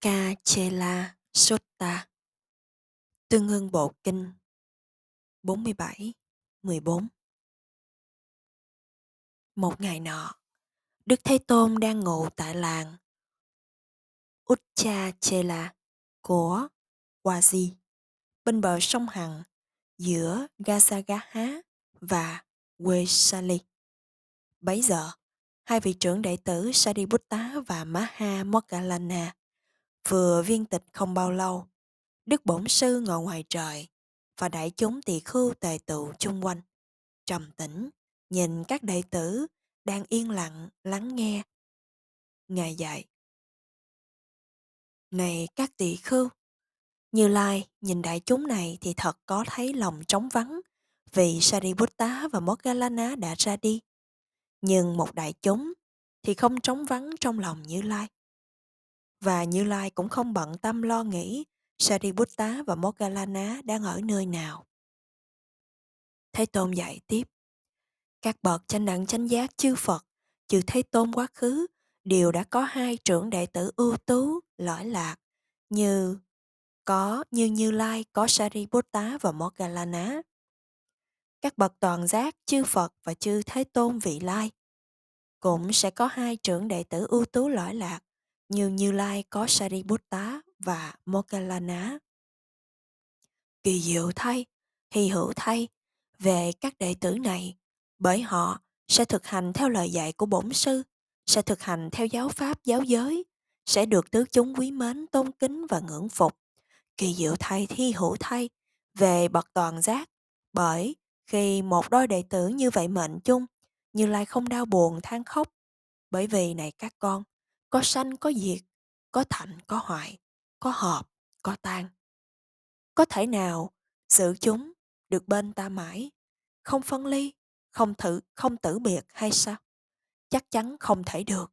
Kachela Sutta Tương ưng bộ kinh. 47 14 Một ngày nọ, Đức Thế Tôn đang ngủ tại làng. Uchachela của Wazi bên bờ sông Hằng giữa Gasagaha và Vesali. Bấy giờ, hai vị trưởng đệ tử Sariputta và Maha Moggallana vừa viên tịch không bao lâu. Đức Bổn Sư ngồi ngoài trời và đại chúng tỳ khưu tề tụ chung quanh. Trầm tĩnh, nhìn các đệ tử đang yên lặng lắng nghe. Ngài dạy. Này các tỳ khưu, như Lai nhìn đại chúng này thì thật có thấy lòng trống vắng vì Sariputta và Moggallana đã ra đi. Nhưng một đại chúng thì không trống vắng trong lòng Như Lai. Và Như Lai cũng không bận tâm lo nghĩ Sariputta và Moggallana đang ở nơi nào. Thế Tôn dạy tiếp. Các bậc chánh đẳng chánh giác chư Phật, chư Thế Tôn quá khứ, đều đã có hai trưởng đệ tử ưu tú, lõi lạc, như có như Như Lai có Sariputta và Moggallana. Các bậc toàn giác chư Phật và chư Thế Tôn vị lai cũng sẽ có hai trưởng đệ tử ưu tú lõi lạc như Như Lai có Sariputta và Moggallana. Kỳ diệu thay, hy hữu thay về các đệ tử này bởi họ sẽ thực hành theo lời dạy của bổn sư, sẽ thực hành theo giáo pháp giáo giới, sẽ được tứ chúng quý mến tôn kính và ngưỡng phục. Kỳ diệu thay thi hữu thay về bậc toàn giác bởi khi một đôi đệ tử như vậy mệnh chung như lai không đau buồn than khóc bởi vì này các con có sanh, có diệt, có thạnh có hoại, có hợp, có tan. Có thể nào sự chúng được bên ta mãi, không phân ly, không thử, không tử biệt hay sao? Chắc chắn không thể được.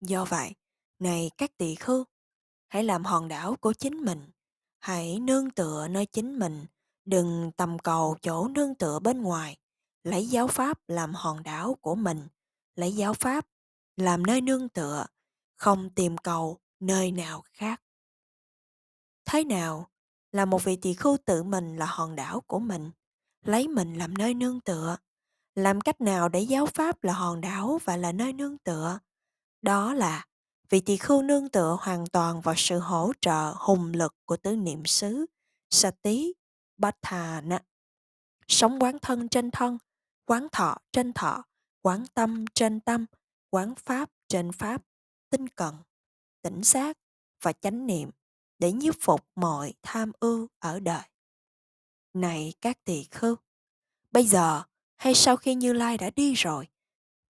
Do vậy, này các tỳ khưu, hãy làm hòn đảo của chính mình. Hãy nương tựa nơi chính mình. Đừng tầm cầu chỗ nương tựa bên ngoài. Lấy giáo pháp làm hòn đảo của mình. Lấy giáo pháp làm nơi nương tựa không tìm cầu nơi nào khác. Thế nào là một vị tỳ khưu tự mình là hòn đảo của mình lấy mình làm nơi nương tựa? Làm cách nào để giáo pháp là hòn đảo và là nơi nương tựa? Đó là vị tỳ khưu nương tựa hoàn toàn vào sự hỗ trợ hùng lực của tứ niệm xứ sati Bhatthana. Sống quán thân trên thân, quán thọ trên thọ, quán tâm trên tâm, quán pháp trên pháp, tinh cận, tỉnh giác và chánh niệm để nhiếp phục mọi tham ưu ở đời. Này các tỳ khưu, bây giờ hay sau khi Như Lai đã đi rồi,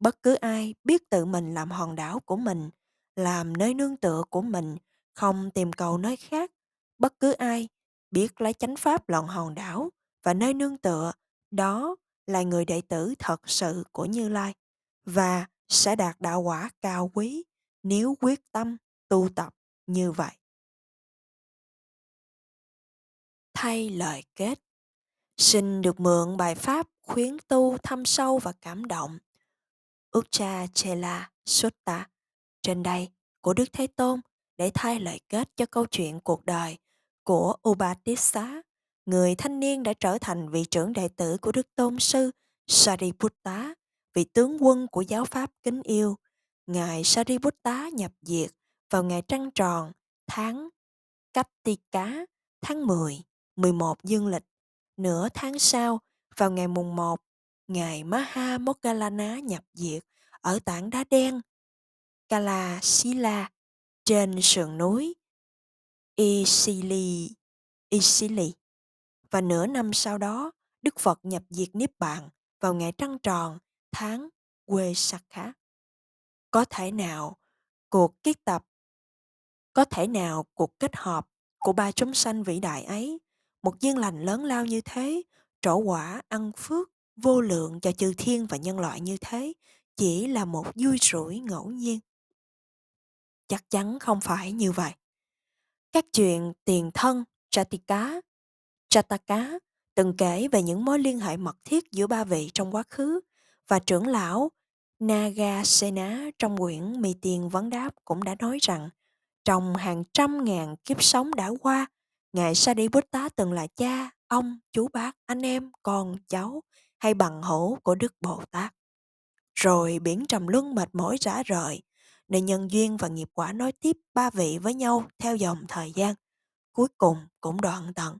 bất cứ ai biết tự mình làm hòn đảo của mình, làm nơi nương tựa của mình, không tìm cầu nơi khác, bất cứ ai biết lấy chánh pháp lọn hòn đảo và nơi nương tựa, đó là người đệ tử thật sự của Như Lai và sẽ đạt đạo quả cao quý nếu quyết tâm tu tập như vậy. Thay lời kết. Xin được mượn bài pháp khuyến tu thâm sâu và cảm động. Ucha Chela Sutta trên đây của Đức Thế Tôn để thay lời kết cho câu chuyện cuộc đời của Ubatissa, người thanh niên đã trở thành vị trưởng đệ tử của Đức Tôn Sư Sariputta, vị tướng quân của giáo pháp kính yêu. Ngài Sariputta nhập diệt vào ngày trăng tròn tháng Kattika tháng 10, 11 dương lịch. Nửa tháng sau, vào ngày mùng 1, Ngài Maha Moggallana nhập diệt ở tảng đá đen Kala Sila trên sườn núi Isili, Isili. Và nửa năm sau đó, Đức Phật nhập diệt Niết Bàn vào ngày trăng tròn tháng quê Sakha. Có thể nào cuộc kết tập, có thể nào cuộc kết hợp của ba chúng sanh vĩ đại ấy, một duyên lành lớn lao như thế, trổ quả ăn phước vô lượng cho chư thiên và nhân loại như thế, chỉ là một vui rủi ngẫu nhiên. Chắc chắn không phải như vậy. Các chuyện tiền thân Chatika, Chataka từng kể về những mối liên hệ mật thiết giữa ba vị trong quá khứ và trưởng lão Nagasena trong quyển Mì Tiền Vấn Đáp cũng đã nói rằng Trong hàng trăm ngàn kiếp sống đã qua, Ngài Sariputta từng là cha, ông, chú bác, anh em, con, cháu hay bằng hữu của Đức Bồ Tát. Rồi biển trầm luân mệt mỏi rã rời, nên nhân duyên và nghiệp quả nói tiếp ba vị với nhau theo dòng thời gian, cuối cùng cũng đoạn tận.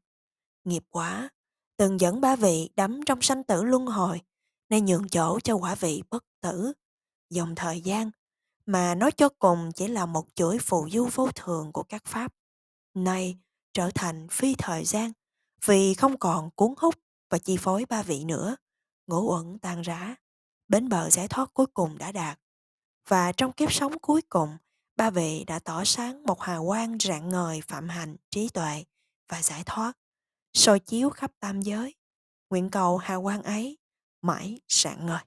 Nghiệp quả từng dẫn ba vị đắm trong sanh tử luân hồi, nên nhường chỗ cho quả vị bất tử. Dòng thời gian mà nói cho cùng chỉ là một chuỗi phù du vô thường của các pháp. Nay trở thành phi thời gian vì không còn cuốn hút và chi phối ba vị nữa. Ngũ uẩn tan rã, bến bờ giải thoát cuối cùng đã đạt. Và trong kiếp sống cuối cùng, ba vị đã tỏ sáng một hào quang rạng ngời phạm hạnh, trí tuệ và giải thoát, soi chiếu khắp tam giới. Nguyện cầu hào quang ấy mãi sáng ngời.